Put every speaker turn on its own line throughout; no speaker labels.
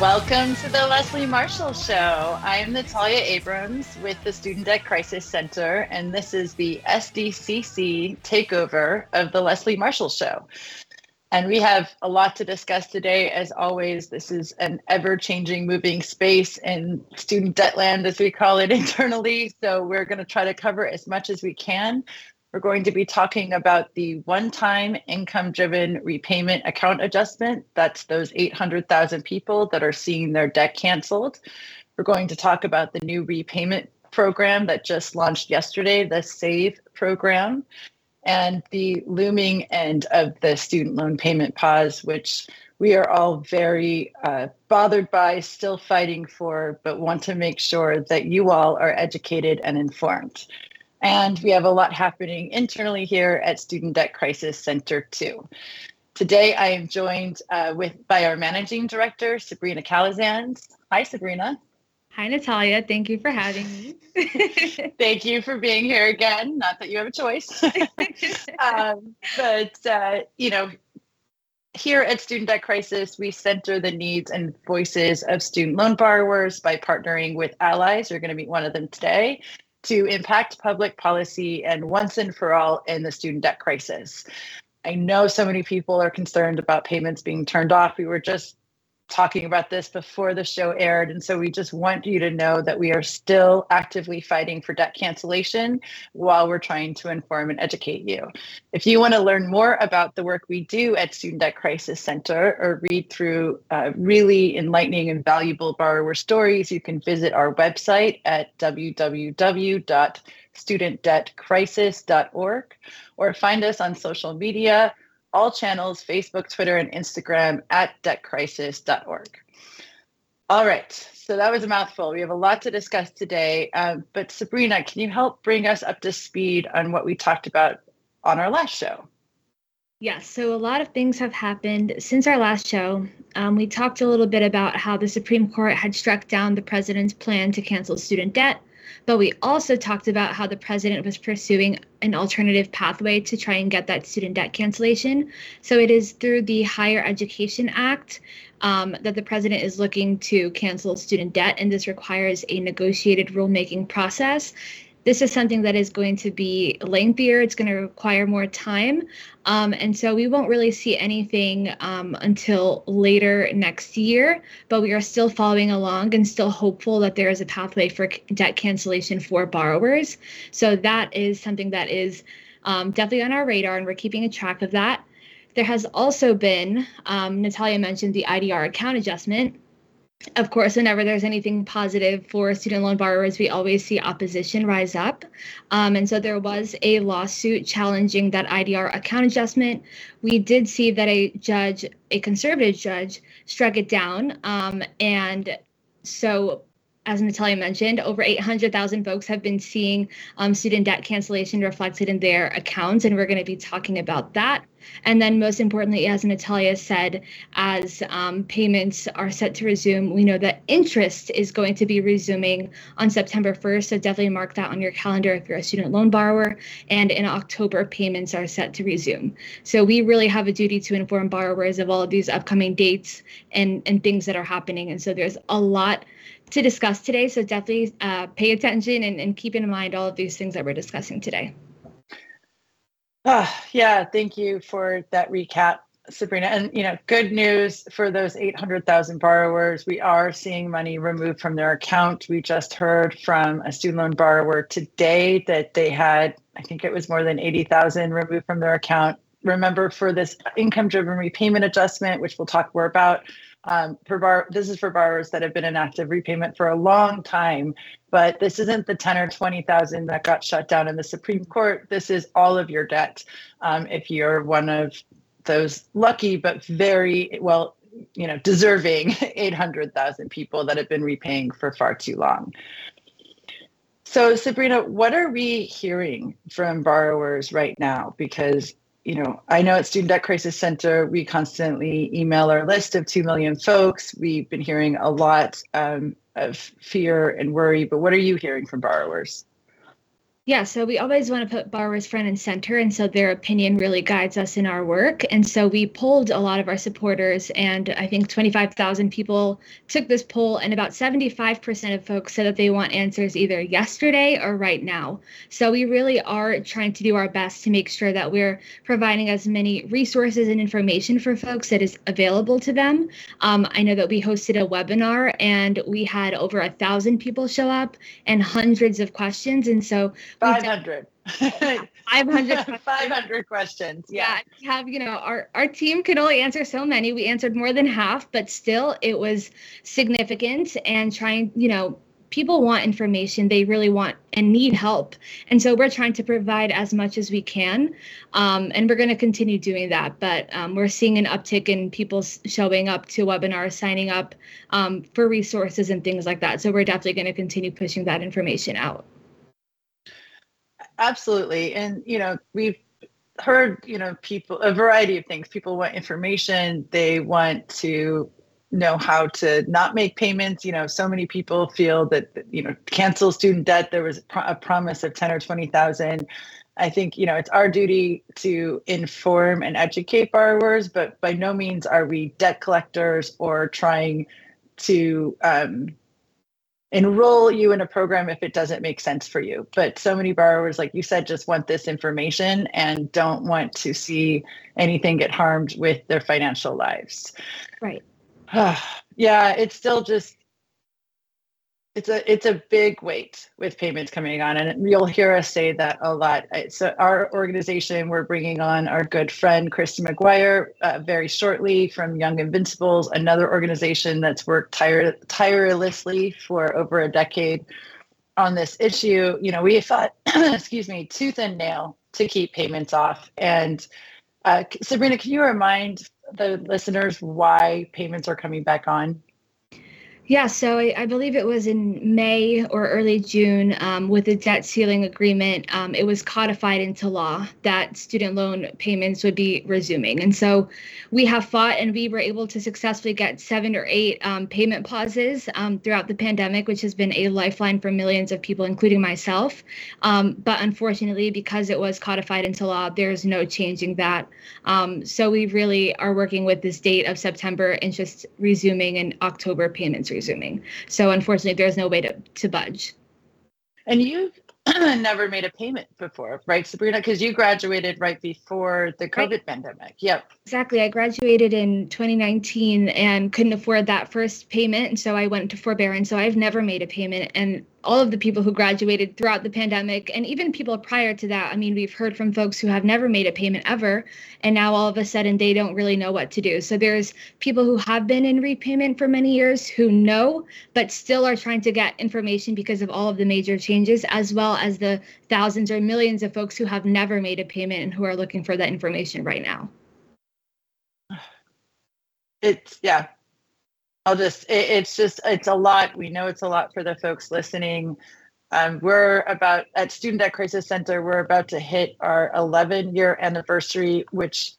Welcome to the Leslie Marshall Show. I am Natalia Abrams with the Student Debt Crisis Center, and this is the SDCC takeover of the Leslie Marshall Show. And we have a lot to discuss today. As always, this is an ever changing, moving space in student debt land, as we call it internally. So we're going to try to cover as much as we can. We're going to be talking about the one time income driven repayment account adjustment. That's those 800,000 people that are seeing their debt canceled. We're going to talk about the new repayment program that just launched yesterday, the SAVE program, and the looming end of the student loan payment pause, which we are all very uh, bothered by, still fighting for, but want to make sure that you all are educated and informed. And we have a lot happening internally here at Student Debt Crisis Center too. Today, I am joined uh, with by our managing director, Sabrina Calazans. Hi, Sabrina.
Hi, Natalia. Thank you for having me.
Thank you for being here again. Not that you have a choice. um, but, uh, you know, here at Student Debt Crisis, we center the needs and voices of student loan borrowers by partnering with allies. You're going to meet one of them today to impact public policy and once and for all in the student debt crisis. I know so many people are concerned about payments being turned off. We were just talking about this before the show aired. And so we just want you to know that we are still actively fighting for debt cancellation while we're trying to inform and educate you. If you want to learn more about the work we do at Student Debt Crisis Center or read through uh, really enlightening and valuable borrower stories, you can visit our website at www.studentdebtcrisis.org or find us on social media all channels Facebook, Twitter, and Instagram at debtcrisis.org. All right, so that was a mouthful. We have a lot to discuss today. Um, but Sabrina, can you help bring us up to speed on what we talked about on our last show?
Yes, so a lot of things have happened since our last show. Um, we talked a little bit about how the Supreme Court had struck down the president's plan to cancel student debt. But we also talked about how the president was pursuing an alternative pathway to try and get that student debt cancellation. So it is through the Higher Education Act um, that the president is looking to cancel student debt, and this requires a negotiated rulemaking process this is something that is going to be lengthier. It's going to require more time. Um, and so we won't really see anything um, until later next year, but we are still following along and still hopeful that there is a pathway for debt cancellation for borrowers. So that is something that is um, definitely on our radar, and we're keeping a track of that. There has also been, um, Natalia mentioned the IDR account adjustment of course, whenever there's anything positive for student loan borrowers, we always see opposition rise up. Um, and so there was a lawsuit challenging that IDR account adjustment. We did see that a judge, a conservative judge, struck it down. Um, and so as Natalia mentioned, over 800,000 folks have been seeing um, student debt cancellation reflected in their accounts, and we're going to be talking about that. And then, most importantly, as Natalia said, as um, payments are set to resume, we know that interest is going to be resuming on September 1st. So, definitely mark that on your calendar if you're a student loan borrower. And in October, payments are set to resume. So, we really have a duty to inform borrowers of all of these upcoming dates and, and things that are happening. And so, there's a lot to discuss today. So definitely uh, pay attention and, and keep in mind all of these things that we're discussing today.
Uh, yeah, thank you for that recap, Sabrina. And you know, good news for those 800,000 borrowers. We are seeing money removed from their account. We just heard from a student loan borrower today that they had, I think it was more than 80,000 removed from their account. Remember, for this income-driven repayment adjustment, which we'll talk more about, um, for bar, this is for borrowers that have been in active repayment for a long time, but this isn't the 10 or 20,000 that got shut down in the Supreme Court. This is all of your debt. Um, if you're one of those lucky but very well, you know, deserving 800,000 people that have been repaying for far too long. So, Sabrina, what are we hearing from borrowers right now? Because you know, I know at Student Debt Crisis Center, we constantly email our list of 2 million folks. We've been hearing a lot um, of fear and worry, but what are you hearing from borrowers?
Yeah, so we always want to put borrowers front and center. And so their opinion really guides us in our work. And so we polled a lot of our supporters, and I think 25,000 people took this poll, and about 75% of folks said that they want answers either yesterday or right now. So we really are trying to do our best to make sure that we're providing as many resources and information for folks that is available to them. Um, I know that we hosted a webinar and we had over a thousand people show up and hundreds of questions. And so
500.
500
500 questions. Yeah.
yeah. Have, you know, our, our team could only answer so many. We answered more than half, but still it was significant and trying, you know, people want information they really want and need help and so we're trying to provide as much as we can um, and we're going to continue doing that but um, we're seeing an uptick in people showing up to webinars signing up um, for resources and things like that so we're definitely going to continue pushing that information out
absolutely. And you know we've heard you know people a variety of things. People want information. They want to know how to not make payments. You know so many people feel that you know cancel student debt. There was a promise of 10 or 20,000 I think you know it's our duty to inform and educate borrowers, but by no means are we debt collectors or trying to um, enroll you in a program if it doesn't make sense for you. But so many borrowers, like you said, just want this information and don't want to see anything get harmed with their financial lives.
Right.
yeah, it's still just it's a it's a big weight with payments coming on and you'll hear us say that a lot. So our organization we're bringing on our good friend Kristin McGuire uh, very shortly from young invincibles another organization that's worked tire- tirelessly for over a decade on this issue. You know we fought excuse me tooth and nail to keep payments off. And uh, sabrina can you remind the listeners why payments are coming back on
yeah, so I, I, believe it was in May or early June um, with the debt ceiling agreement. Um, it was codified into law that student loan payments would be resuming. And so we have fought and we were able to successfully get seven or eight um, payment pauses um, throughout the pandemic, which has been a lifeline for millions of people, including myself. Um, but unfortunately, because it was codified into law, there's no changing that. Um, so we really are working with this date of September and just resuming in October payments resuming. So unfortunately, there's no way to, to budge.
And you've never made a payment before, right, Sabrina? Because you graduated right before the COVID right. pandemic. Yep.
Exactly. I graduated in 2019 and couldn't afford that first payment. And so I went to forbearance. So I've never made a payment. And all of the people who graduated throughout the pandemic and even people prior to that. I mean, we've heard from folks who have never made a payment ever, and now all of a sudden they don't really know what to do. So there's people who have been in repayment for many years who know, but still are trying to get information because of all of the major changes, as well as the thousands or millions of folks who have never made a payment and who are looking for that information right now.
It's, yeah, I'll just, it, it's just, it's a lot. We know it's a lot for the folks listening. Um, we're about, at Student Debt Crisis Center, we're about to hit our 11 year anniversary, which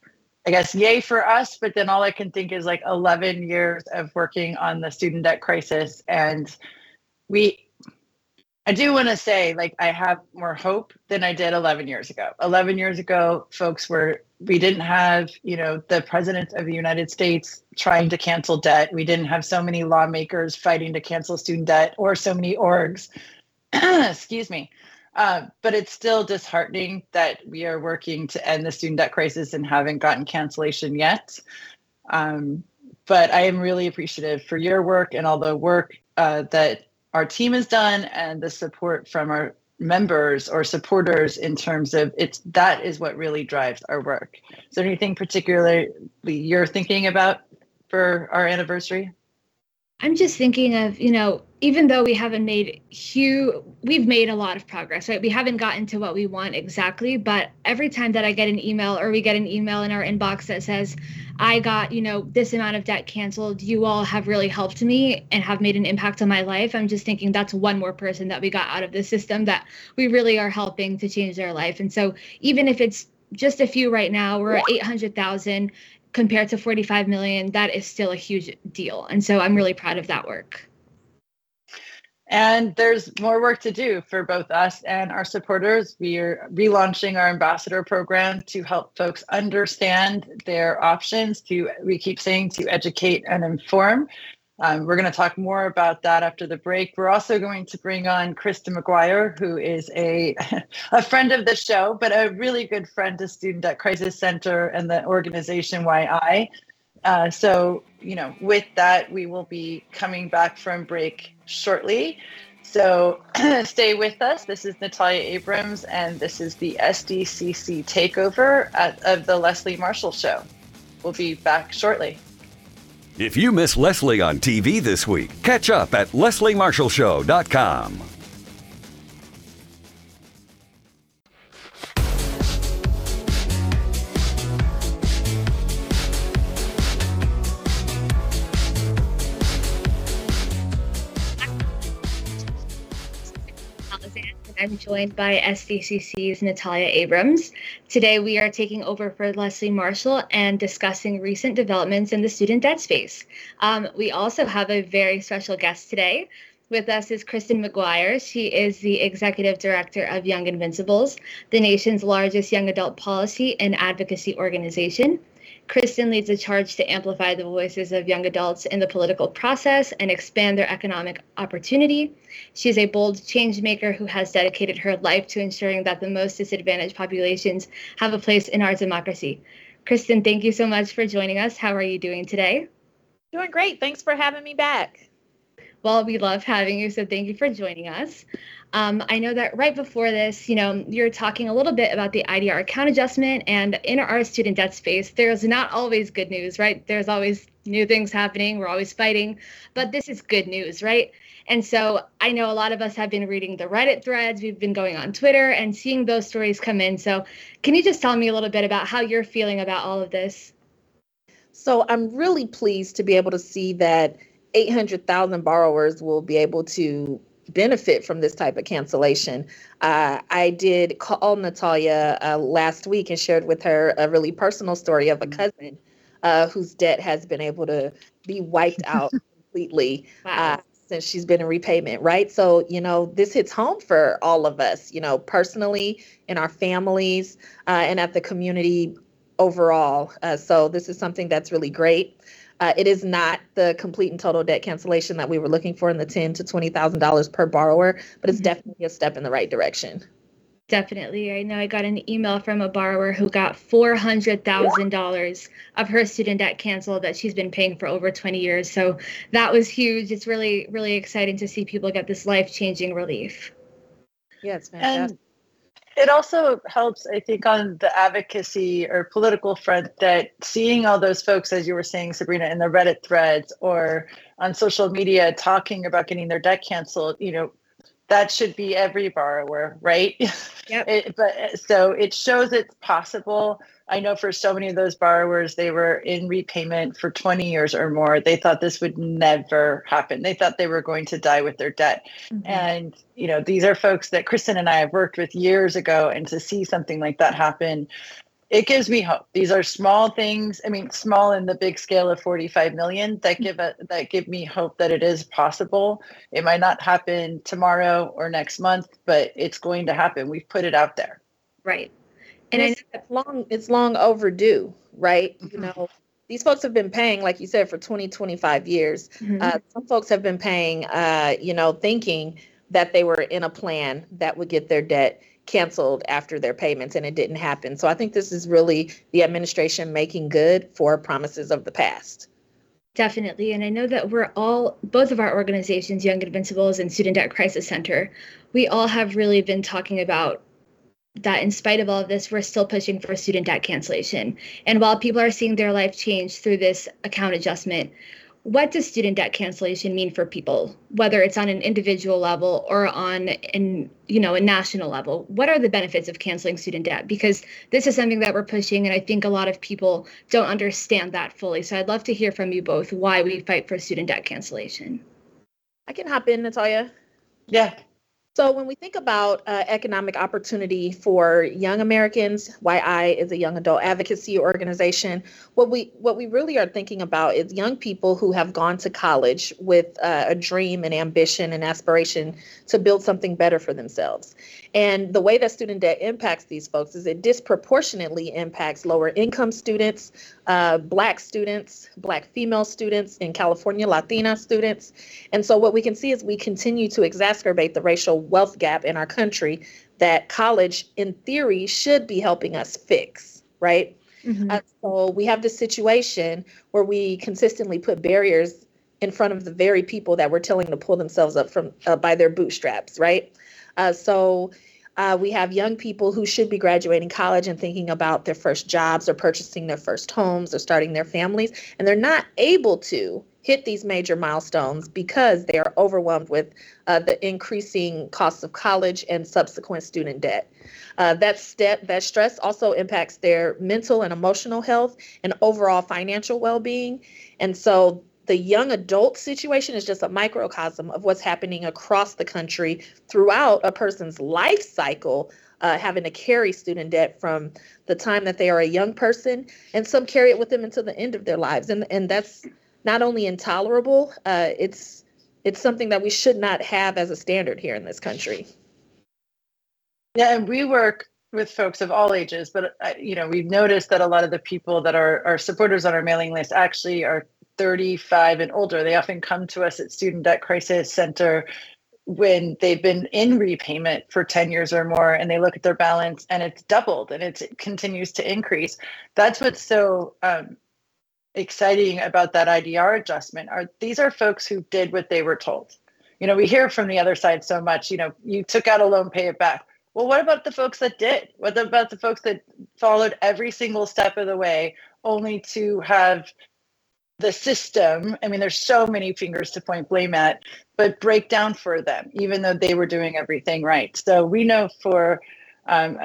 I guess yay for us, but then all I can think is like 11 years of working on the student debt crisis. And we, I do want to say, like, I have more hope than I did 11 years ago. 11 years ago, folks were, we didn't have, you know, the president of the United States trying to cancel debt. We didn't have so many lawmakers fighting to cancel student debt or so many orgs. Excuse me. Uh, but it's still disheartening that we are working to end the student debt crisis and haven't gotten cancellation yet. Um, but I am really appreciative for your work and all the work uh, that our team has done and the support from our members or supporters in terms of it's that is what really drives our work. Is there anything particularly you're thinking about for our anniversary?
I'm just thinking of, you know, even though we haven't made huge, we've made a lot of progress, right? We haven't gotten to what we want exactly, but every time that I get an email or we get an email in our inbox that says, I got, you know, this amount of debt canceled, you all have really helped me and have made an impact on my life. I'm just thinking that's one more person that we got out of the system that we really are helping to change their life. And so even if it's just a few right now. We're at 800,000 compared to 45 million. That is still a huge deal. And so I'm really proud of that work.
And there's more work to do for both us and our supporters. We are relaunching our ambassador program to help folks understand their options, to, we keep saying, to educate and inform. Um, we're going to talk more about that after the break. We're also going to bring on Kristin McGuire, who is a, a friend of the show, but a really good friend a Student Debt Crisis Center and the organization YI. Uh, so, you know, with that, we will be coming back from break shortly. So stay with us. This is Natalia Abrams, and this is the SDCC takeover at, of the Leslie Marshall Show. We'll be back shortly.
If you miss Leslie on TV this week, catch up at lesliemarshallshow.com.
I'm joined by SDCC's Natalia Abrams. Today, we are taking over for Leslie Marshall and discussing recent developments in the student debt space. Um, we also have a very special guest today. With us is Kristin McGuire. She is the executive director of Young Invincibles, the nation's largest young adult policy and advocacy organization. Kristin leads a charge to amplify the voices of young adults in the political process and expand their economic opportunity. She's a bold change maker who has dedicated her life to ensuring that the most disadvantaged populations have a place in our democracy. Kristin, thank you so much for joining us. How are you doing today?
Doing great. Thanks for having me back.
Well, we love having you, so thank you for joining us. Um, I know that right before this, you know, you're talking a little bit about the IDR account adjustment, and in our student debt space, there's not always good news, right? There's always new things happening. We're always fighting, but this is good news, right? And so I know a lot of us have been reading the Reddit threads, we've been going on Twitter and seeing those stories come in. So, can you just tell me a little bit about how you're feeling about all of this?
So, I'm really pleased to be able to see that 800,000 borrowers will be able to benefit from this type of cancellation. Uh, I did call Natalia uh, last week and shared with her a really personal story of a mm-hmm. cousin uh, whose debt has been able to be wiped out completely. Wow. Uh, since she's been in repayment, right? So, you know, this hits home for all of us, you know, personally, in our families, uh, and at the community overall. Uh, so, this is something that's really great. Uh, it is not the complete and total debt cancellation that we were looking for in the ten to twenty thousand dollars per borrower, but it's mm-hmm. definitely a step in the right direction.
Definitely. I know I got an email from a borrower who got $400,000 of her student debt canceled that she's been paying for over 20 years. So that was huge. It's really, really exciting to see people get this life changing relief.
Yeah, it's fantastic. And
it also helps, I think, on the advocacy or political front that seeing all those folks, as you were saying, Sabrina, in the Reddit threads or on social media talking about getting their debt canceled, you know, that should be every borrower, right?
Yep.
It, but uh, so it shows it's possible. I know for so many of those borrowers, they were in repayment for 20 years or more. They thought this would never happen. They thought they were going to die with their debt. Mm-hmm. And, you know, these are folks that Kristin and I have worked with years ago. And to see something like that happen it gives me hope. These are small things. I mean, small in the big scale of 45 million that give a, that give me hope that it is possible. It might not happen tomorrow or next month, but it's going to happen. We've put it out there.
Right.
And, it's long it's long overdue, right? Mm-hmm. You know, these folks have been paying, like you said, for 20, 25 years. Mm-hmm. Uh, some folks have been paying, uh, you know, thinking that they were in a plan that would get their debt canceled after their payments and it didn't happen. So I think this is really the administration making good for promises of the past.
Definitely. And I know that we're all, both of our organizations, Young Invincibles and Student Debt Crisis Center, we all have really been talking about that in spite of all of this, we're still pushing for student debt cancellation. And while people are seeing their life change through this account adjustment, what does student debt cancellation mean for people? Whether it's on an individual level or on an you know a national level what are the benefits of canceling student debt? Because this is something that we're pushing and i think a lot of people don't understand that fully. So i'd love to hear from you both why we fight for student debt cancellation.
I can hop in natalia.
Yeah
So, when we think about uh, economic opportunity for young Americans, YI is a young adult advocacy organization. What we what we really are thinking about is young people who have gone to college with uh, a dream and ambition and aspiration to build something better for themselves. And the way that student debt impacts these folks is it disproportionately impacts lower income students, uh, Black students, Black female students, in California, Latina students. And so, what we can see is we continue to exacerbate the racial wealth gap in our country that college, in theory, should be helping us fix, right? Mm-hmm. Uh, so, we have this situation where we consistently put barriers in front of the very people that we're telling to pull themselves up from uh, by their bootstraps, right? Uh, so uh, we have young people who should be graduating college and thinking about their first jobs or purchasing their first homes or starting their families, and they're not able to hit these major milestones because they are overwhelmed with uh, the increasing costs of college and subsequent student debt. Uh, that step, that stress also impacts their mental and emotional health and overall financial well-being. And so the young adult situation is just a microcosm of what's happening across the country throughout a person's life cycle uh, having to carry student debt from the time that they are a young person and some carry it with them until the end of their lives. And and that's not only intolerable uh, it's it's something that we should not have as a standard here in this country.
Yeah and we work with folks of all ages but uh, you know we've noticed that a lot of the people that are, are supporters on our mailing list actually are 35 and older. They often come to us at Student Debt Crisis Center when they've been in repayment for 10 years or more and they look at their balance and it's doubled and it continues to increase. That's what's so um, exciting about that IDR adjustment are these are folks who did what they were told. You know, we hear from the other side so much, you know, you took out a loan, pay it back. Well, what about the folks that did? What about the folks that followed every single step of the way only to have the system. I mean there's so many fingers to point blame at but break down for them even though they were doing everything right. So we know for um,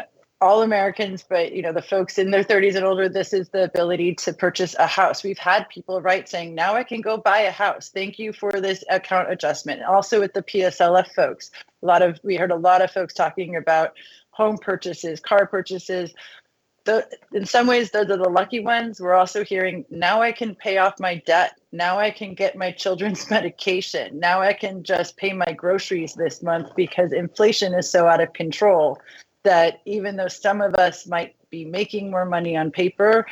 all americans but you know the folks in their 30s and older this is the ability to purchase a house. We've had people write saying now i can go buy a house. Thank you for this account adjustment. Also with the pslf folks. A lot of we heard a lot of folks talking about home purchases car purchases the, in some ways those are the lucky ones. We're also hearing now i can pay off my debt. Now i can get my children's medication. Now i can just pay my groceries this month because inflation is so out of control that even though some of us might be making more money on paper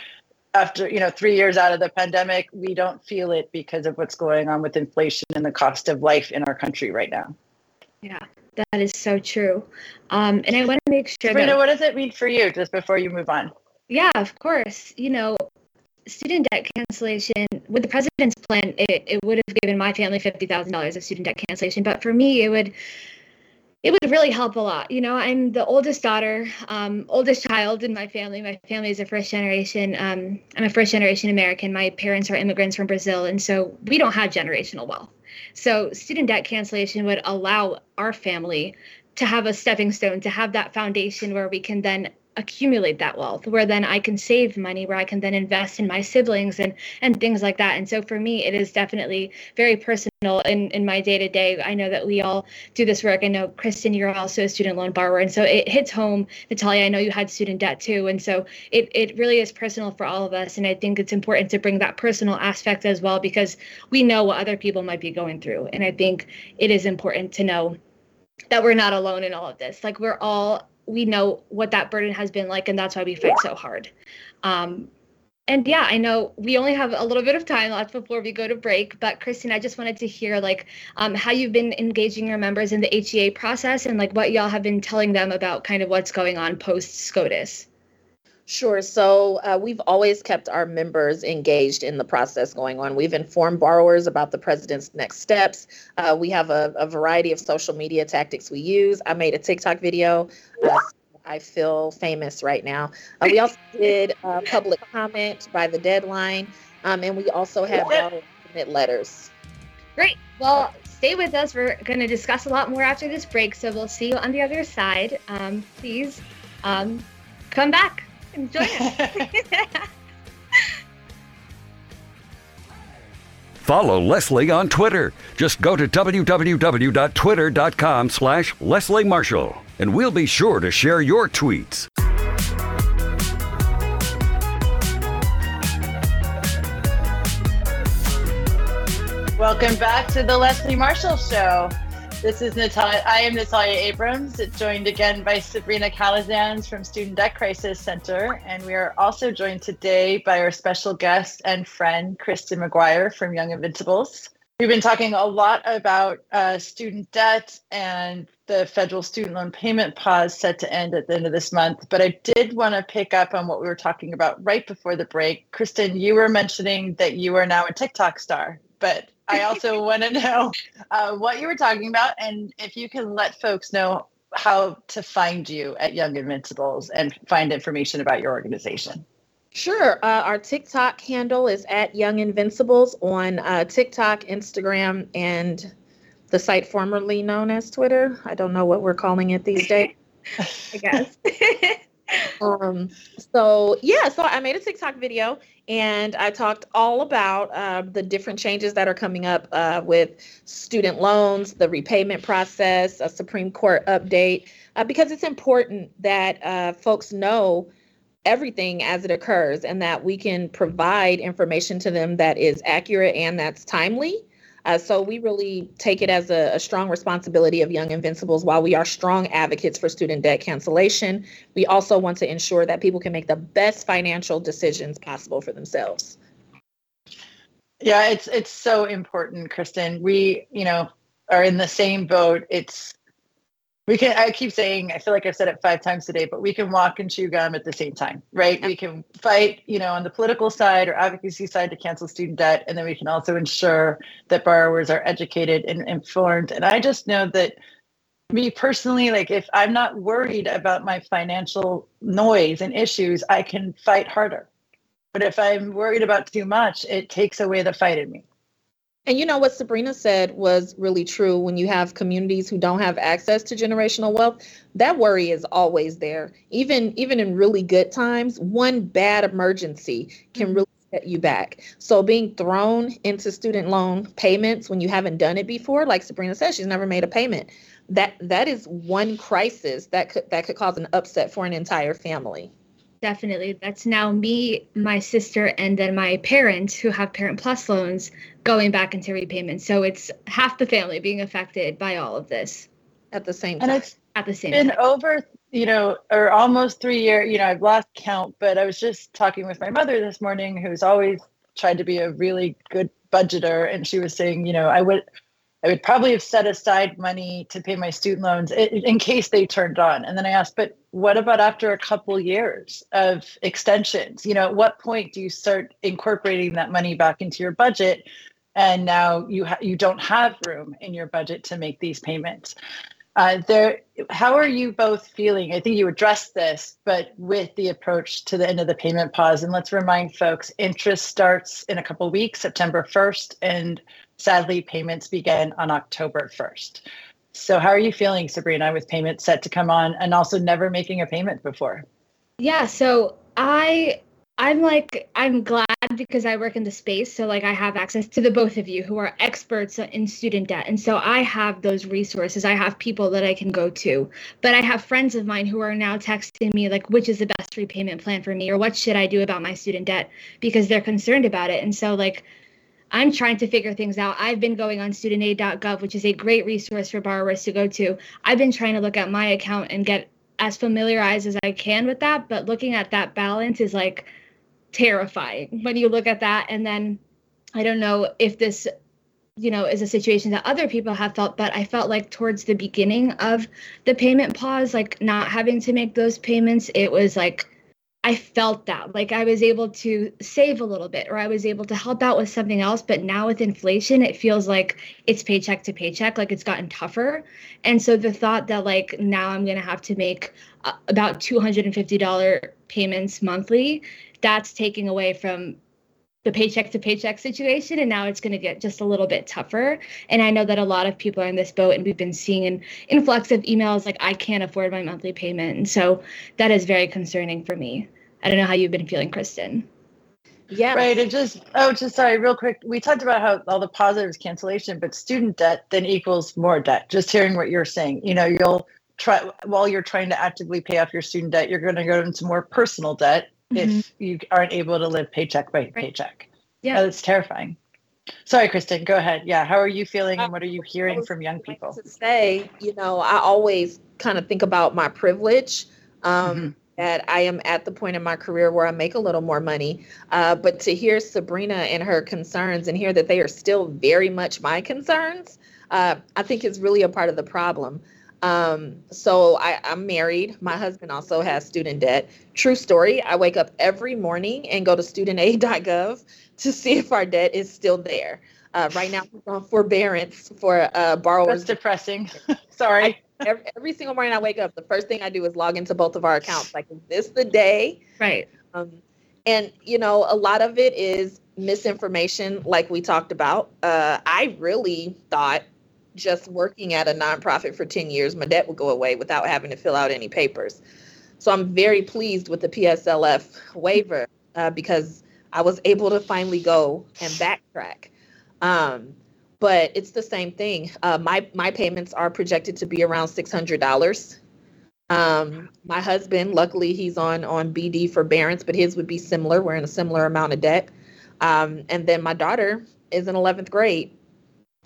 after you know 3 years out of the pandemic we don't feel it because of what's going on with inflation and the cost of life in our country right now.
Yeah that is so true. Um, and I want to make sure
Sabrina, that, what does it mean for you just before you move on?
Yeah, of course. You know, student debt cancellation with the president's plan, it, it would have given my family $50,000 of student debt cancellation. But for me, it would it would really help a lot. You know, I'm the oldest daughter, um, oldest child in my family. My family is a first generation. Um, I'm a first generation American. My parents are immigrants from Brazil, and so we don't have generational wealth. So student debt cancellation would allow our family to have a stepping stone, to have that foundation where we can then accumulate that wealth where then I can save money where I can then invest in my siblings and and things like that. And so for me it is definitely very personal in in my day to day I know that we all do this work. I know Kristin you're also a student loan borrower and so it hits home. Natalia I know you had student debt too and so it it really is personal for all of us and I think it's important to bring that personal aspect as well because we know what other people might be going through and I think it is important to know that we're not alone in all of this. Like we're all we know what that burden has been like, and that's why we fight so hard. Um, and yeah, I know we only have a little bit of time left before we go to break, but Kristin, I just wanted to hear like um, how you've been engaging your members in the HEA process and like what y'all have been telling them about kind of what's going on post SCOTUS.
Sure. So uh, we've always kept our members engaged in the process going on. We've informed borrowers about the president's next steps. Uh, we have a, a, variety of social media tactics we use. I made a TikTok video. Uh, I feel famous right now. Uh, we also did public comment by the deadline, um, and we also have submit letters.
Great. Well, stay with us. We're going to discuss a lot more after this break, so we'll see you on the other side. Um, please um, come back. Enjoy it.
Follow Leslie on Twitter. Just go to www.twitter.com slash Leslie Marshall, and we'll be sure to share your tweets.
Welcome back to the Leslie Marshall Show. This is Natalia. I am Natalia Abrams, joined again by Sabrina Calazans from Student Debt Crisis Center. And we are also joined today by our special guest and friend, Kristin McGuire from Young Invincibles. We've been talking a lot about uh, student debt and the federal student loan payment pause set to end at the end of this month. But I did want to pick up on what we were talking about right before the break. Kristin, you were mentioning that you are now a TikTok star, but I also want to know uh, what you were talking about and if you can let folks know how to find you at Young Invincibles and find information about your organization.
Sure. Uh, our TikTok handle is at Young Invincibles on uh, TikTok, Instagram, and the site formerly known as Twitter. I don't know what we're calling it these days.
I guess.
um, so yeah, so I made a TikTok video and I talked all about uh, the different changes that are coming up uh, with student loans, the repayment process, a Supreme Court update, uh, because it's important that uh, folks know everything as it occurs and that we can provide information to them that is accurate and that's timely uh, so we really take it as a, a, strong responsibility of Young Invincibles. While we are strong advocates for student debt cancellation, we also want to ensure that people can make the best financial decisions possible for themselves.
Yeah, it's it's so important, Kristin. We, you know, are in the same boat. It's we can i keep saying i feel like i've said it five times today but we can walk and chew gum at the same time right? We can fight you know on the political side or advocacy side to cancel student debt. And then we can also ensure that borrowers are educated and informed. And i just know that me personally like if i'm not worried about my financial noise and issues i can fight harder. But if i'm worried about too much it takes away the fight in me
and you know what Sabrina said was really true when you have communities who don't have access to generational wealth, that worry is always there. Even even in really good times, one bad emergency can mm-hmm. really set you back. So being thrown into student loan payments when you haven't done it before, like Sabrina said, she's never made a payment. That that is one crisis that could that could cause an upset for an entire family.
Definitely. That's now me, my sister, and then my parents who have Parent Plus loans going back into repayment. So it's half the family being affected by all of this
at the same time.
And it's
at the same
been
time.
over, you know, or almost three years. You know, I've lost count, but I was just talking with my mother this morning, who's always tried to be a really good budgeter, and she was saying, you know, I would I would probably have set aside money to pay my student loans in, case they turned on. And then I asked, but what about after a couple years of extensions? You know, at what point do you start incorporating that money back into your budget? And now you ha- you don't have room in your budget to make these payments. Uh, there, how are you both feeling? I think you addressed this, but with the approach to the end of the payment pause, and let's remind folks, interest starts in a couple weeks, September 1st, and sadly, payments begin on October 1st. So, how are you feeling, Sabrina, with payments set to come on and also never making a payment before?
Yeah, so I I'm like I'm glad because I work in the space so like I have access to the both of you who are experts in student debt. And so I have those resources. I have people that I can go to. But I have friends of mine who are now texting me like which is the best repayment plan for me or what should I do about my student debt because they're concerned about it. And so like I'm trying to figure things out. I've been going on studentaid.gov, which is a great resource for borrowers to go to. I've been trying to look at my account and get as familiarized as I can with that, but looking at that balance is like terrifying when you look at that and then I don't know if this you know is a situation that other people have felt but I felt like towards the beginning of the payment pause like not having to make those payments it was like I felt that like I was able to save a little bit or I was able to help out with something else. But now with inflation, it feels like it's paycheck to paycheck, like it's gotten tougher. And so the thought that like now I'm going to have to make uh, about $250 payments monthly, that's taking away from the paycheck to paycheck situation and now it's going to get just a little bit tougher and i know that a lot of people are in this boat and we've been seeing an influx of emails like i can't afford my monthly payment and so that is very concerning for me i don't know how you've been feeling Kristin
Yeah.
Right. It just, oh, just sorry, real quick. We talked about how all the positives cancellation, but student debt then equals more debt. Just hearing what you're saying, you know, you'll try while you're trying to actively pay off your student debt, you're going to go into more personal debt mm-hmm. if you aren't able to live paycheck by right. paycheck. Yeah. That's terrifying. Sorry, Kristin, go ahead. Yeah. How are you feeling and what are you hearing from young people?
To say, you know, I always kind of think about my privilege. Um, mm-hmm that I am at the point in my career where I make a little more money. Uh, but to hear Sabrina and her concerns and hear that they are still very much my concerns, uh, I think is really a part of the problem. Um, so I, I'm married. My husband also has student debt. True story. I wake up every morning and go to studentaid.gov to see if our debt is still there. Uh, right now, we're on forbearance for uh, borrowers.
That's depressing. Sorry
every, every single morning I wake up, the first thing I do is log into both of our accounts. Like, is this the day?
Right.
Um, and you know, a lot of it is misinformation, like we talked about. Uh, I really thought just working at a nonprofit for 10 years, my debt would go away without having to fill out any papers. So I'm very pleased with the PSLF waiver uh, because I was able to finally go and backtrack. Um, but it's the same thing. Uh, my my payments are projected to be around six hundred dollars. Um, my husband, luckily, he's on on BD forbearance, but his would be similar. We're in a similar amount of debt. Um, and then my daughter is in eleventh grade.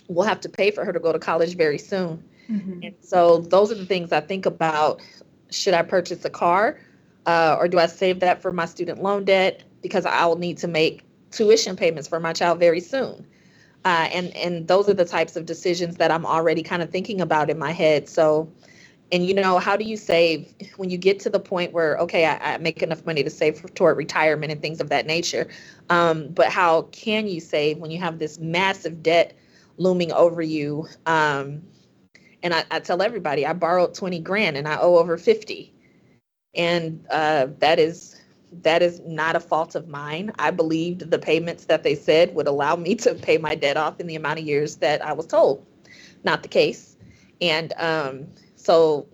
We'll have to pay for her to go to college very soon. Mm-hmm. And so those are the things I think about. Should I purchase a car, uh, or do I save that for my student loan debt because I'll need to make tuition payments for my child very soon? Uh, and and those are the types of decisions that I'm already kind of thinking about in my head. So, and you know, how do you save when you get to the point where okay, I, I make enough money to save for, toward retirement and things of that nature? Um, but how can you save when you have this massive debt looming over you? Um, and I, I tell everybody I borrowed 20 grand and I owe over 50, and uh, that is that is not a fault of mine. I believed the payments that they said would allow me to pay my debt off in the amount of years that I was told. Not the case. And um, so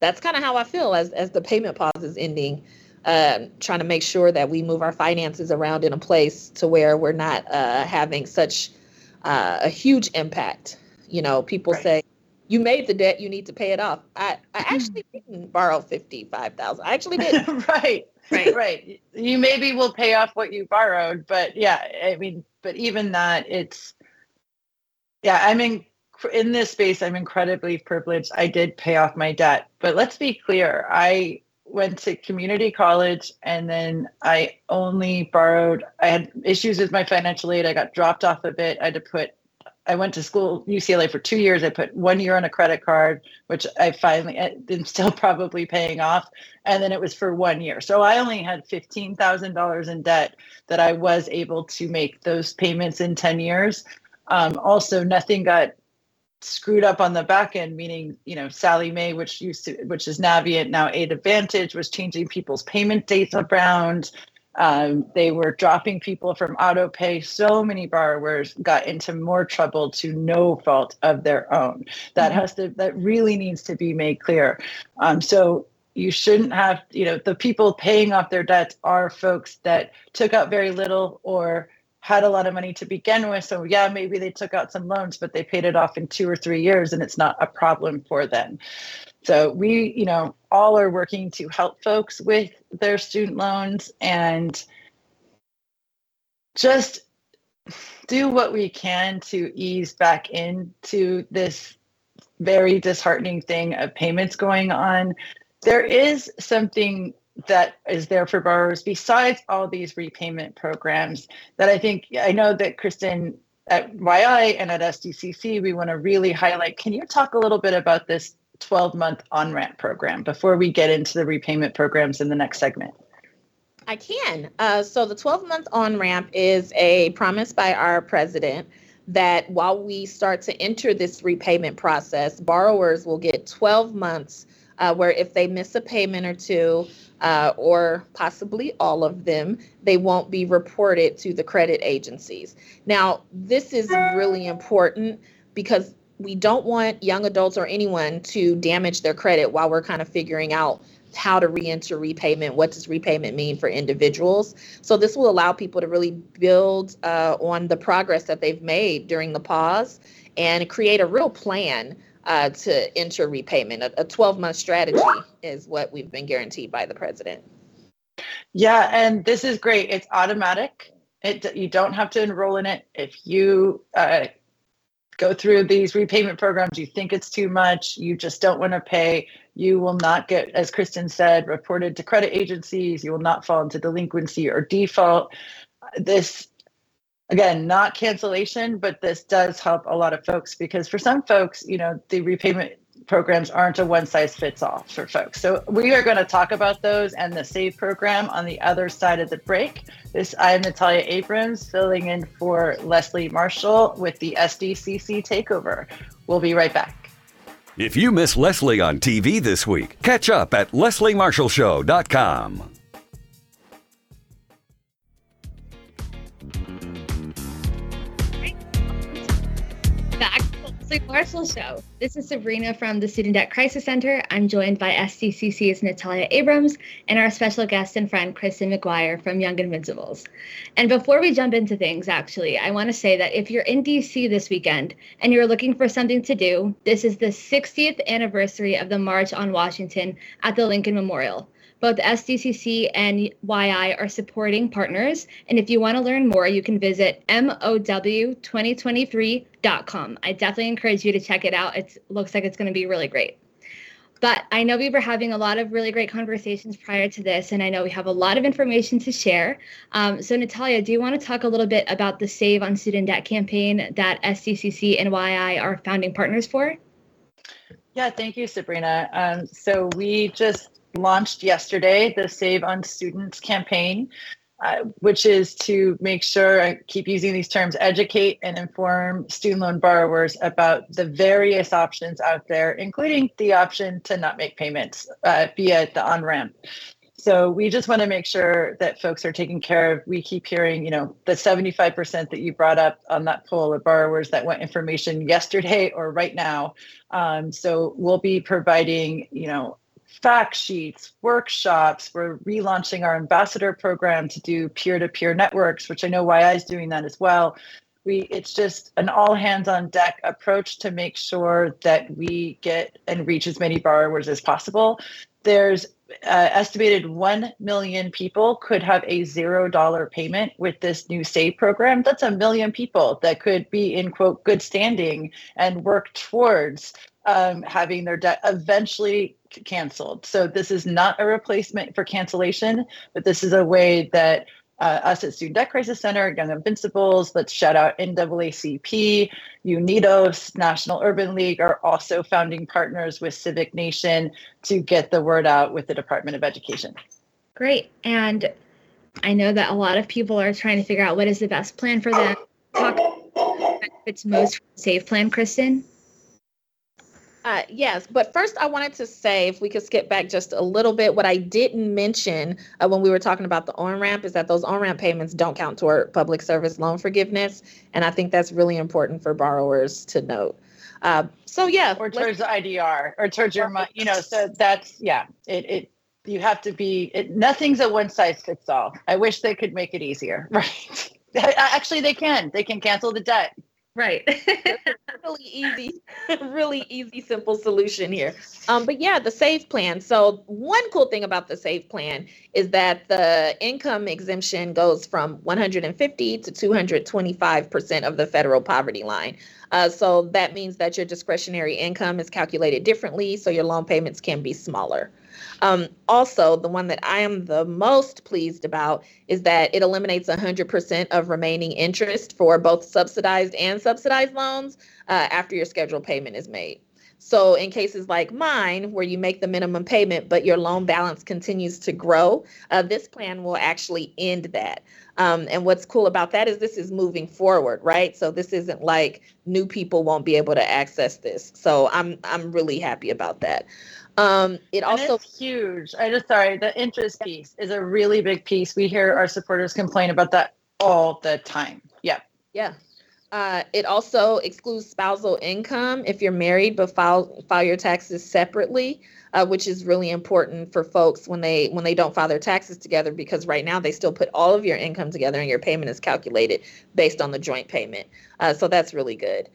that's kind of how I feel as, as the payment pause is ending, uh, trying to make sure that we move our finances around in a place to where we're not uh, having such uh, a huge impact. You know, people right. say, you made the debt, you need to pay it off. I, I actually didn't borrow 55,000. I actually did.
right. Right. right. You maybe will pay off what you borrowed, but yeah, I mean, but even that, it's, yeah, I'm in, in this space, I'm incredibly privileged. I did pay off my debt, but let's be clear. I went to community college and then I only borrowed, I had issues with my financial aid. I got dropped off a bit. I had to put I went to school UCLA for two years. I put one year on a credit card, which I finally am still probably paying off, and then it was for one year. So I only had fifteen thousand dollars in debt that I was able to make those payments in ten years. Um, also, nothing got screwed up on the back end, meaning you know Sallie Mae, which used to, which is Navient now Aidvantage, was changing people's payment dates around. Um, they were dropping people from auto pay. So many borrowers got into more trouble to no fault of their own. That mm-hmm. has to that really needs to be made clear. Um, so you shouldn't have you know the people paying off their debts are folks that took out very little or had a lot of money to begin with. So yeah, maybe they took out some loans, but they paid it off in two or three years, and it's not a problem for them. So we, you know, all are working to help folks with their student loans and just do what we can to ease back into this very disheartening thing of payments going on. There is something that is there for borrowers besides all these repayment programs that I think I know that Kristin at YI and at SDCC we want to really highlight. Can you talk a little bit about this 12 month on ramp program before we get into the repayment programs in the next segment?
I can. Uh, so, the 12 month on ramp is a promise by our president that while we start to enter this repayment process, borrowers will get 12 months uh, where if they miss a payment or two, uh, or possibly all of them, they won't be reported to the credit agencies. Now, this is really important because we don't want young adults or anyone to damage their credit while we're kind of figuring out how to re-enter repayment what does repayment mean for individuals so this will allow people to really build uh, on the progress that they've made during the pause and create a real plan uh, to enter repayment. A 12 month strategy is what we've been guaranteed by the president.
Yeah and this is great. It's automatic. It, you don't have to enroll in it. If you uh, go through these repayment programs, you think it's too much, you just don't want to pay, you will not get, as Kristin said, reported to credit agencies, you will not fall into delinquency or default. This, again, not cancellation, but this does help a lot of folks because for some folks, you know, the repayment programs aren't a one size fits all for folks. So we are going to talk about those and the SAVE program on the other side of the break. This I am Natalia Abrams filling in for Leslie Marshall with the SDCC takeover. We'll be right back.
If you miss Leslie on TV this week, catch up at lesliemarshallshow.com.
Leslie Marshall Show. This is Sabrina from the Student Debt Crisis Center. I'm joined by SDCC's Natalia Abrams and our special guest and friend, Kristin McGuire from Young Invincibles. And before we jump into things, actually, I want to say that if you're in DC this weekend and you're looking for something to do, this is the 60th anniversary of the March on Washington at the Lincoln Memorial. Both SDCC and YI are supporting partners. And if you want to learn more, you can visit MOW2023.com. I definitely encourage you to check it out. It looks like it's going to be really great. But I know we were having a lot of really great conversations prior to this, and I know we have a lot of information to share. Um, so, Natalia, do you want to talk a little bit about the Save on Student Debt campaign that SDCC and YI are founding partners for?
Yeah, thank you, Sabrina. Um, so, we just launched yesterday the Save on Students campaign, uh, which is to make sure, I keep using these terms, educate and inform student loan borrowers about the various options out there, including the option to not make payments uh, via the on ramp. So we just want to make sure that folks are taken care of. We keep hearing, you know, the 75% that you brought up on that poll of borrowers that want information yesterday or right now. Um, so we'll be providing, you know, fact sheets, workshops. We're relaunching our ambassador program to do peer-to-peer networks, which I know YI is doing that as well. We it's just an all hands on deck approach to make sure that we get and reach as many borrowers as possible. There's uh, estimated 1 million people could have a zero dollar payment with this new save program that's a million people that could be in quote good standing and work towards um, having their debt eventually canceled. So this is not a replacement for cancellation, but this is a way that uh, us at Student Debt Crisis Center, Young Invincibles, let's shout out NAACP, UNIDOS, National Urban League are also founding partners with Civic Nation to get the word out with the Department of Education.
Great. And I know that a lot of people are trying to figure out what is the best plan for them. Talk about it's most safe plan, Kristin.
Uh, yes, but first I wanted to say, if we could skip back just a little bit, what I didn't mention uh, when we were talking about the on ramp is that those on ramp payments don't count toward public service loan forgiveness, and I think that's really important for borrowers to note. Uh, so yeah,
or towards the IDR, or towards your money, you know. So that's yeah, it it you have to be. It, nothing's a one size fits all. I wish they could make it easier, right? Actually, they can. They can cancel the debt
Right.
really easy, really easy, simple solution here. Um, but yeah, the SAVE plan. So one cool thing about the SAVE plan is that the income exemption goes from 150 to 225 percent of the federal poverty line. Uh, so that means that your discretionary income is calculated differently, so your loan payments can be smaller. Um, also, the one that I am the most pleased about is that it eliminates 100% of remaining interest for both subsidized and subsidized loans uh, after your scheduled payment is made. So, in cases like mine, where you make the minimum payment but your loan balance continues to grow, uh, this plan will actually end that. Um, and what's cool about that is this is moving forward, right? So this isn't like new people won't be able to access this. So I'm I'm really happy about that. Um, it and also
huge. I just sorry, the interest piece is a really big piece. We hear our supporters complain about that all the time. Yeah.
Yeah. Uh, it also excludes spousal income if you're married but file file your taxes separately, uh, which is really important for folks when they when they don't file their taxes together because right now they still put all of your income together and your payment is calculated based on the joint payment. Uh, so that's really good.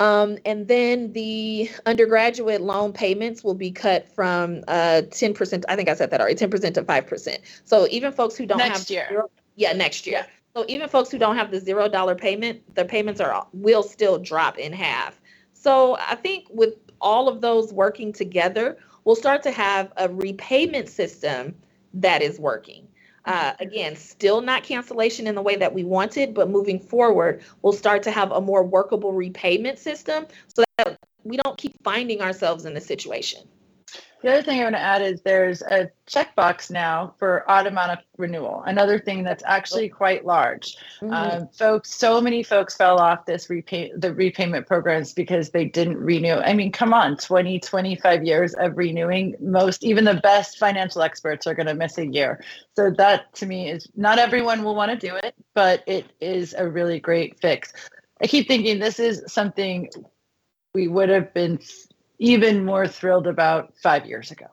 Um, and then the undergraduate loan payments will be cut from uh, 10%. I think I said that already, 10% to 5%. So even folks who don't
Next
have
year.
zero- yeah, next year. So even folks who don't have the zero dollar payment, their payments are will still drop in half. So I think with all of those working together, we'll start to have a repayment system that is working. Uh, again, still not cancellation in the way that we wanted, but moving forward, we'll start to have a more workable repayment system so that we don't keep finding ourselves in this situation.
The other thing I want to add is there's a checkbox now for automatic renewal. Another thing that's actually quite large. Um, folks, so many folks fell off this repay the repayment programs because they didn't renew. I mean, come on, 20, 25 years of renewing. Most, even the best financial experts are going to miss a year. So that to me is not everyone will want to do it, but it is a really great fix. I keep thinking this is something we would have been even more thrilled about five years ago.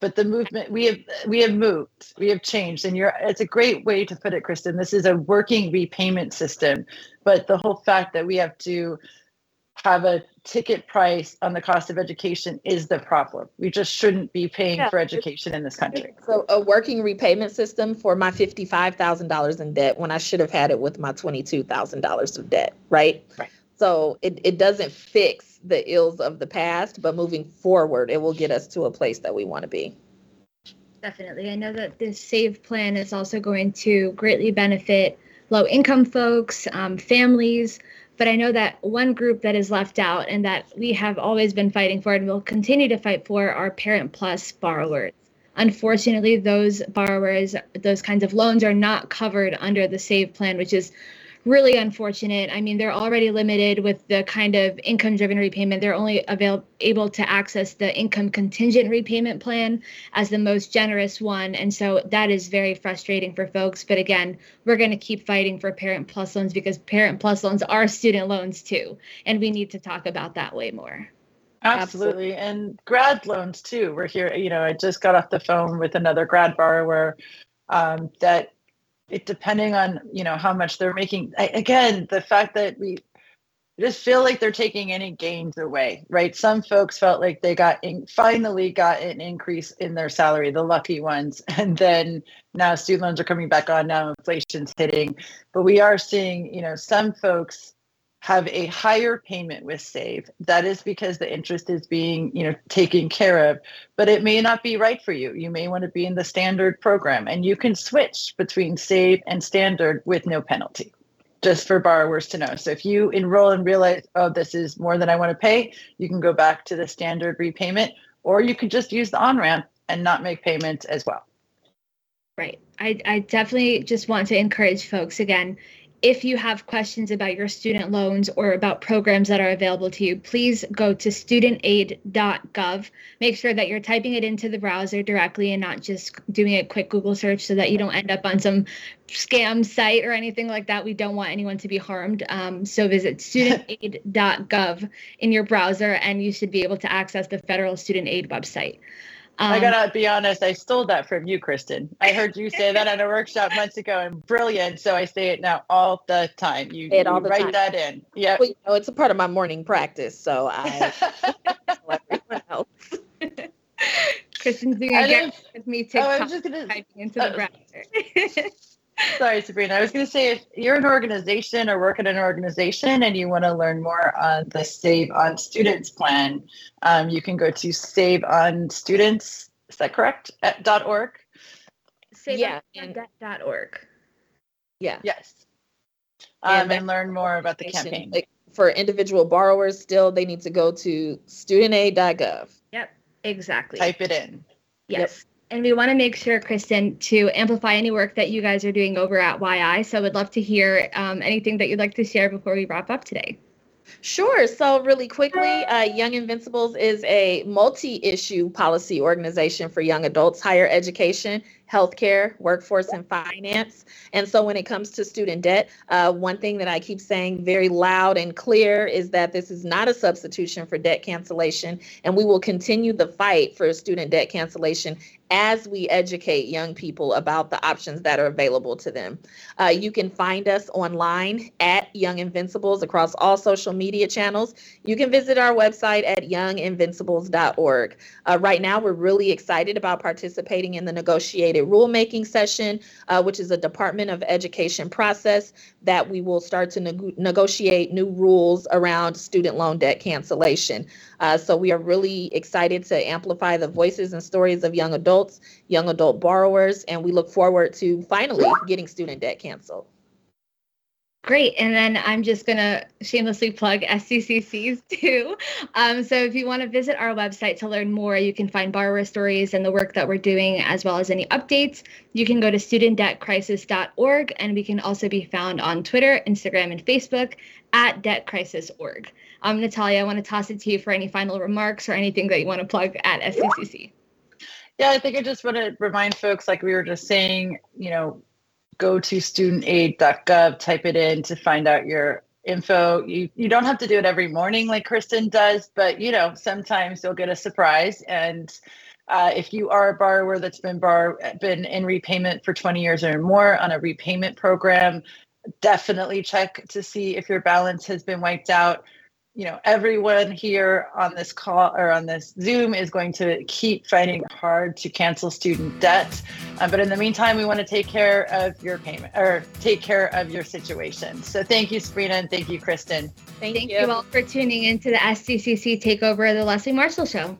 But the movement we have we have moved, we have changed, and you're it's a great way to put it, Kristin. This is a working repayment system, but the whole fact that we have to have a ticket price on the cost of education is the problem. We just shouldn't be paying
Yeah.
for education in this country.
So a working repayment system for my fifty-five thousand dollars in debt when I should have had it with my twenty-two thousand dollars of debt, right?
Right.
So it, it doesn't fix the ills of the past, but moving forward, it will get us to a place that we want to be.
Definitely. I know that this SAVE plan is also going to greatly benefit low income folks, um, families. But I know that one group that is left out and that we have always been fighting for and will continue to fight for are Parent Plus borrowers. Unfortunately, those borrowers, those kinds of loans are not covered under the SAVE plan, which is really unfortunate. I mean, they're already limited with the kind of income driven repayment. They're only avail- able to access the income contingent repayment plan as the most generous one. And so that is very frustrating for folks. But again, we're going to keep fighting for Parent Plus loans because Parent Plus loans are student loans too. And we need to talk about that way more.
Absolutely. And grad loans too. We're here, you know, I just got off the phone with another grad borrower um, that it depending on, you know, how much they're making. I, again, the fact that we just feel like they're taking any gains away, right? Some folks felt like they got in, finally got an increase in their salary, the lucky ones. And then now student loans are coming back on, now inflation's hitting. But we are seeing, you know, some folks have a higher payment with save. That is because the interest is being you know taken care of but it may not be right for you. You may want to be in the standard program and you can switch between save and standard with no penalty just for borrowers to know. So if you enroll and realize oh this is more than i want to pay you can go back to the standard repayment or you can just use the on ramp and not make payments as well.
Right. I, I definitely just want to encourage folks again if you have questions about your student loans or about programs that are available to you, please go to studentaid.gov. Make sure that you're typing it into the browser directly and not just doing a quick Google search so that you don't end up on some scam site or anything like that. We don't want anyone to be harmed. Um, so visit studentaid.gov in your browser and you should be able to access the federal student aid website.
I
Um,
gotta be honest, I stole that from you, Kristin. I heard you say that at a workshop months ago and brilliant. So I say it now all the time. You,
Say it
you
all the
write
time.
that in. Yeah.
Well, you know, it's a part of my morning practice, so I tell everyone else.
Kristin's doing
I
a
didn't-
get with me
oh, I
TikTok
was just gonna
typing into the
uh,
browser.
sorry, Sabrina. I was gonna say if you're an organization or work at an organization and you want to learn more on the Save on Students plan, um, you can go to Save on Students. Is that correct? At dot org.
Save Yeah, and-
Save.org.
Yeah.
Yes.
And
Um,
that-
and learn more about the campaign.
like, for individual borrowers, still they need to go to studentaid.gov.
Yep, exactly.
Type it in.
Yes. And we want to make sure, Kristin, to amplify any work that you guys are doing over at YI. So would love to hear um, anything that you'd like to share before we wrap up today.
Sure. So, really quickly, uh, Young Invincibles is a multi issue policy organization for young adults, higher education, healthcare, workforce, and finance. And so when it comes to student debt, uh, one thing that I keep saying very loud and clear is that this is not a substitution for debt cancellation, and we will continue the fight for student debt cancellation as we educate young people about the options that are available to them. Uh, you can find us online at Young Invincibles across all social media channels. You can visit our website at younginvincibles.org. Uh, right now, we're really excited about participating in the negotiated rulemaking session, uh, which is a Department of Education process that we will start to neg- negotiate new rules around student loan debt cancellation. Uh, so we are really excited to amplify the voices and stories of young adults young adult borrowers, and we look forward to finally getting student debt canceled.
Great. And then I'm just going to shamelessly plug SDCCs too. Um, so if you want to visit our website to learn more, you can find borrower stories and the work that we're doing, as well as any updates. You can go to studentdebtcrisis.org, and we can also be found on Twitter, Instagram, and Facebook at debtcrisis.org. Um, Natalia, I want to toss it to you for any final remarks or anything that you want to plug at SDCC.
Yeah, I think I just want to remind folks, like we were just saying, you know, go to studentaid.gov, type it in to find out your info. You you don't have to do it every morning like Kristin does, but you know, sometimes you'll get a surprise. And uh, if you are a borrower that's been bar been in repayment for 20 years or more on a repayment program, definitely check to see if your balance has been wiped out you know everyone here on this call or on this zoom is going to keep fighting hard to cancel student debt. Um, but in the meantime we want to take care of your payment or take care of your situation. So thank you sabrina and thank you kristin.
Thank, thank you. you. all for tuning in to the SDCC takeover of the leslie marshall show